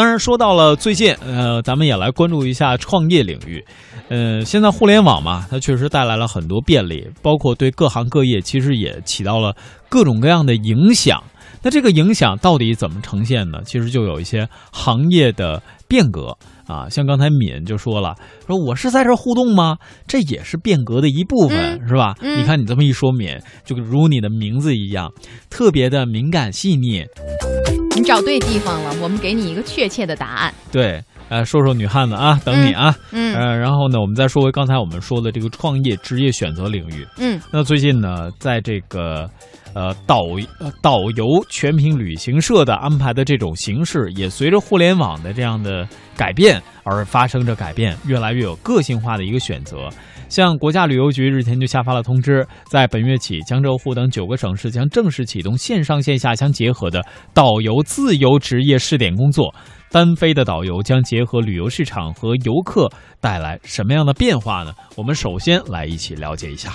当然说到了最近，呃，咱们也来关注一下创业领域。呃，现在互联网嘛，它确实带来了很多便利，包括对各行各业其实也起到了各种各样的影响。那这个影响到底怎么呈现呢？其实就有一些行业的变革啊，像刚才敏就说了，说我是在这互动吗？这也是变革的一部分，是吧？你看你这么一说，敏就如你的名字一样，特别的敏感细腻。你找对地方了，我们给你一个确切的答案。对。呃，说说女汉子啊，等你啊，嗯，呃，然后呢，我们再说回刚才我们说的这个创业职业选择领域，嗯，那最近呢，在这个，呃，导导游全凭旅行社的安排的这种形式，也随着互联网的这样的改变而发生着改变，越来越有个性化的一个选择。像国家旅游局日前就下发了通知，在本月起，江浙沪等九个省市将正式启动线上线下相结合的导游自由职业试点工作。单飞的导游将结合旅游市场和游客带来什么样的变化呢？我们首先来一起了解一下。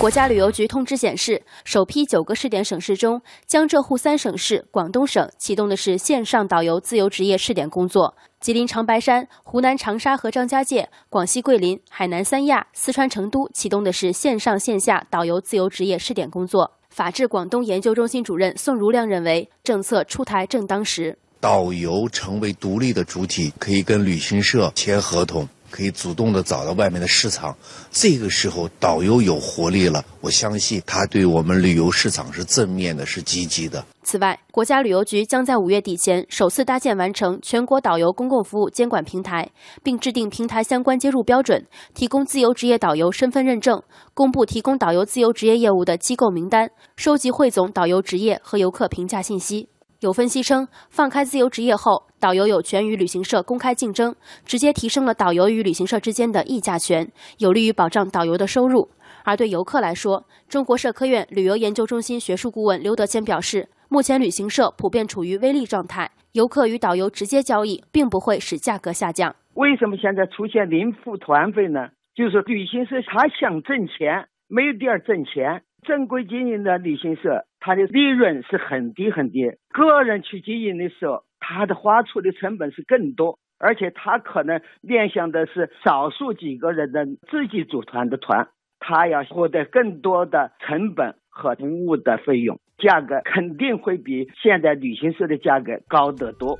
国家旅游局通知显示，首批九个试点省市中，江浙沪三省市、广东省启动的是线上导游自由职业试点工作；吉林长白山、湖南长沙和张家界、广西桂林、海南三亚、四川成都启动的是线上线下导游自由职业试点工作。法治广东研究中心主任宋如亮认为，政策出台正当时，导游成为独立的主体，可以跟旅行社签合同。可以主动的找到外面的市场，这个时候导游有活力了，我相信他对我们旅游市场是正面的，是积极的。此外，国家旅游局将在五月底前首次搭建完成全国导游公共服务监管平台，并制定平台相关接入标准，提供自由职业导游身份认证，公布提供导游自由职业业务的机构名单，收集汇总导游职业和游客评价信息。有分析称，放开自由职业后，导游有权与旅行社公开竞争，直接提升了导游与旅行社之间的议价权，有利于保障导游的收入。而对游客来说，中国社科院旅游研究中心学术顾问刘德谦表示，目前旅行社普遍处于微利状态，游客与导游直接交易，并不会使价格下降。为什么现在出现零付团费呢？就是旅行社他想挣钱，没有地儿挣钱。正规经营的旅行社，它的利润是很低很低。个人去经营的时候，他的花出的成本是更多，而且他可能面向的是少数几个人的自己组团的团，他要获得更多的成本和服务的费用，价格肯定会比现在旅行社的价格高得多。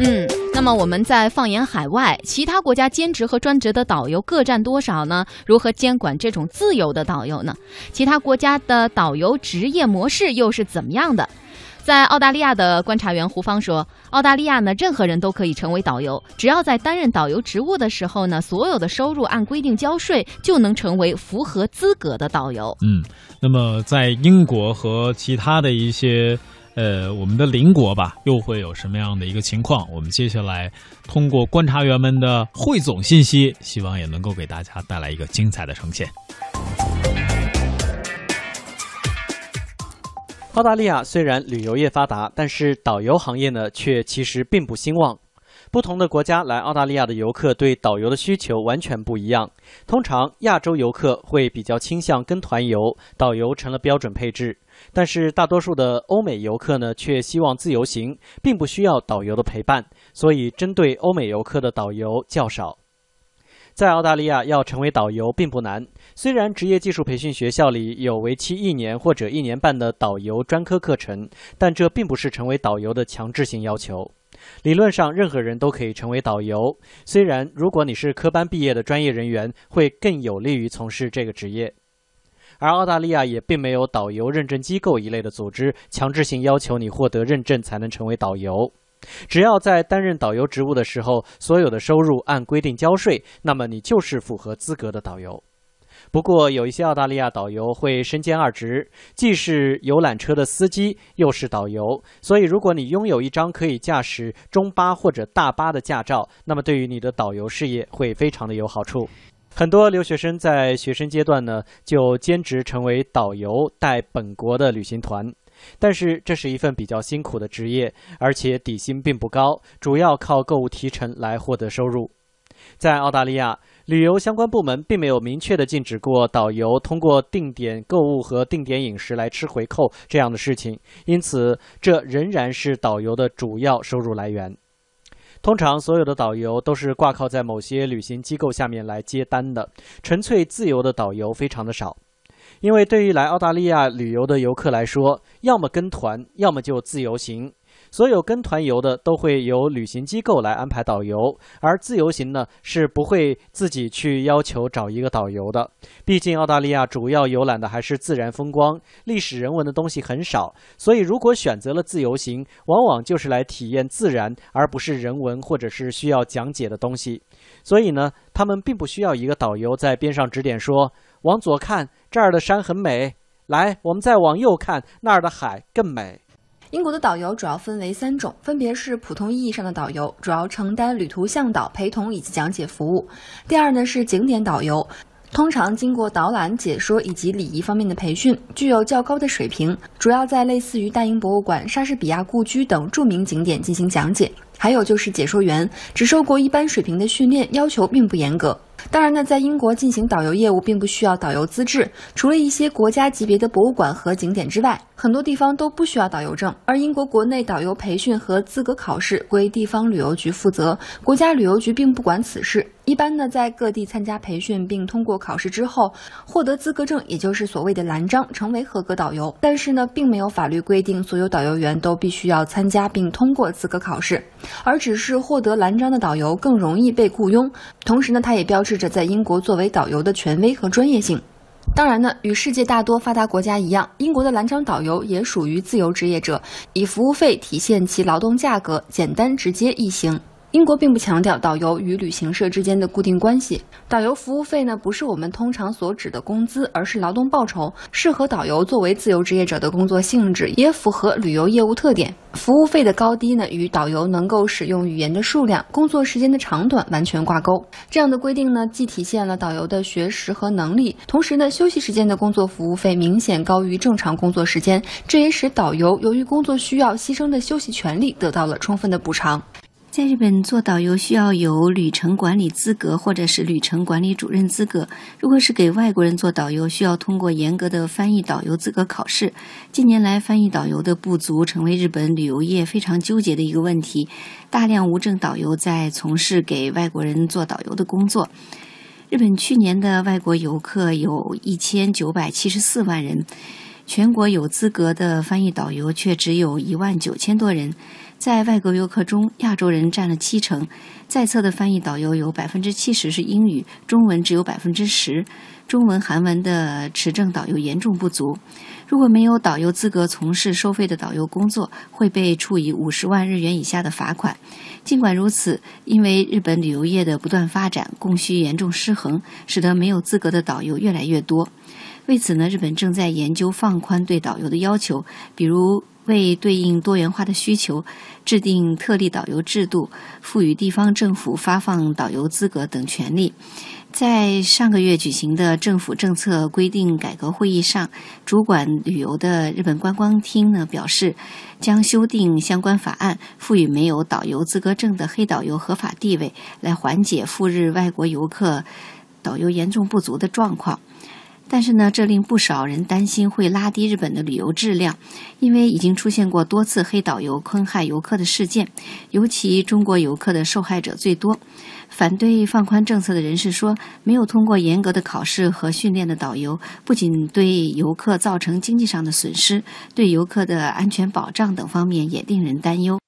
嗯，那么我们再放眼海外，其他国家兼职和专职的导游各占多少呢？如何监管这种自由的导游呢？其他国家的导游职业模式又是怎么样的？在澳大利亚的观察员胡芳说，澳大利亚呢，任何人都可以成为导游，只要在担任导游职务的时候呢，所有的收入按规定交税，就能成为符合资格的导游。嗯，那么在英国和其他的一些。呃，我们的邻国吧，又会有什么样的一个情况？我们接下来通过观察员们的汇总信息，希望也能够给大家带来一个精彩的呈现。澳大利亚虽然旅游业发达，但是导游行业呢，却其实并不兴旺。不同的国家来澳大利亚的游客对导游的需求完全不一样。通常亚洲游客会比较倾向跟团游，导游成了标准配置。但是大多数的欧美游客呢，却希望自由行，并不需要导游的陪伴，所以针对欧美游客的导游较少。在澳大利亚要成为导游并不难，虽然职业技术培训学校里有为期一年或者一年半的导游专科课程，但这并不是成为导游的强制性要求。理论上，任何人都可以成为导游。虽然，如果你是科班毕业的专业人员，会更有利于从事这个职业。而澳大利亚也并没有导游认证机构一类的组织，强制性要求你获得认证才能成为导游。只要在担任导游职务的时候，所有的收入按规定交税，那么你就是符合资格的导游。不过，有一些澳大利亚导游会身兼二职，既是游览车的司机，又是导游。所以，如果你拥有一张可以驾驶中巴或者大巴的驾照，那么对于你的导游事业会非常的有好处。很多留学生在学生阶段呢，就兼职成为导游，带本国的旅行团。但是，这是一份比较辛苦的职业，而且底薪并不高，主要靠购物提成来获得收入。在澳大利亚，旅游相关部门并没有明确的禁止过导游通过定点购物和定点饮食来吃回扣这样的事情，因此这仍然是导游的主要收入来源。通常，所有的导游都是挂靠在某些旅行机构下面来接单的，纯粹自由的导游非常的少。因为对于来澳大利亚旅游的游客来说，要么跟团，要么就自由行。所有跟团游的都会由旅行机构来安排导游，而自由行呢是不会自己去要求找一个导游的。毕竟澳大利亚主要游览的还是自然风光，历史人文的东西很少，所以如果选择了自由行，往往就是来体验自然，而不是人文或者是需要讲解的东西。所以呢，他们并不需要一个导游在边上指点说：“往左看，这儿的山很美；来，我们再往右看，那儿的海更美。”英国的导游主要分为三种，分别是普通意义上的导游，主要承担旅途向导、陪同以及讲解服务；第二呢是景点导游，通常经过导览、解说以及礼仪方面的培训，具有较高的水平，主要在类似于大英博物馆、莎士比亚故居等著名景点进行讲解；还有就是解说员，只受过一般水平的训练，要求并不严格。当然呢，在英国进行导游业务并不需要导游资质，除了一些国家级别的博物馆和景点之外，很多地方都不需要导游证。而英国国内导游培训和资格考试归地方旅游局负责，国家旅游局并不管此事。一般呢，在各地参加培训并通过考试之后，获得资格证，也就是所谓的蓝章，成为合格导游。但是呢，并没有法律规定所有导游员都必须要参加并通过资格考试，而只是获得蓝章的导游更容易被雇佣。同时呢，它也标志着在英国作为导游的权威和专业性。当然呢，与世界大多发达国家一样，英国的蓝章导游也属于自由职业者，以服务费体现其劳动价格，简单直接易行。英国并不强调导游与旅行社之间的固定关系。导游服务费呢，不是我们通常所指的工资，而是劳动报酬，适合导游作为自由职业者的工作性质，也符合旅游业务特点。服务费的高低呢，与导游能够使用语言的数量、工作时间的长短完全挂钩。这样的规定呢，既体现了导游的学识和能力，同时呢，休息时间的工作服务费明显高于正常工作时间，这也使导游由于工作需要牺牲的休息权利得到了充分的补偿。在日本做导游需要有旅程管理资格或者是旅程管理主任资格。如果是给外国人做导游，需要通过严格的翻译导游资格考试。近年来，翻译导游的不足成为日本旅游业非常纠结的一个问题。大量无证导游在从事给外国人做导游的工作。日本去年的外国游客有一千九百七十四万人，全国有资格的翻译导游却只有一万九千多人。在外国游客中，亚洲人占了七成。在册的翻译导游有百分之七十是英语，中文只有百分之十。中文、韩文的持证导游严重不足。如果没有导游资格从事收费的导游工作，会被处以五十万日元以下的罚款。尽管如此，因为日本旅游业的不断发展，供需严重失衡，使得没有资格的导游越来越多。为此呢，日本正在研究放宽对导游的要求，比如。为对应多元化的需求，制定特例导游制度，赋予地方政府发放导游资格等权利。在上个月举行的政府政策规定改革会议上，主管旅游的日本观光厅呢表示，将修订相关法案，赋予没有导游资格证的黑导游合法地位，来缓解赴日外国游客导游严重不足的状况。但是呢，这令不少人担心会拉低日本的旅游质量，因为已经出现过多次黑导游坑害游客的事件，尤其中国游客的受害者最多。反对放宽政策的人士说，没有通过严格的考试和训练的导游，不仅对游客造成经济上的损失，对游客的安全保障等方面也令人担忧。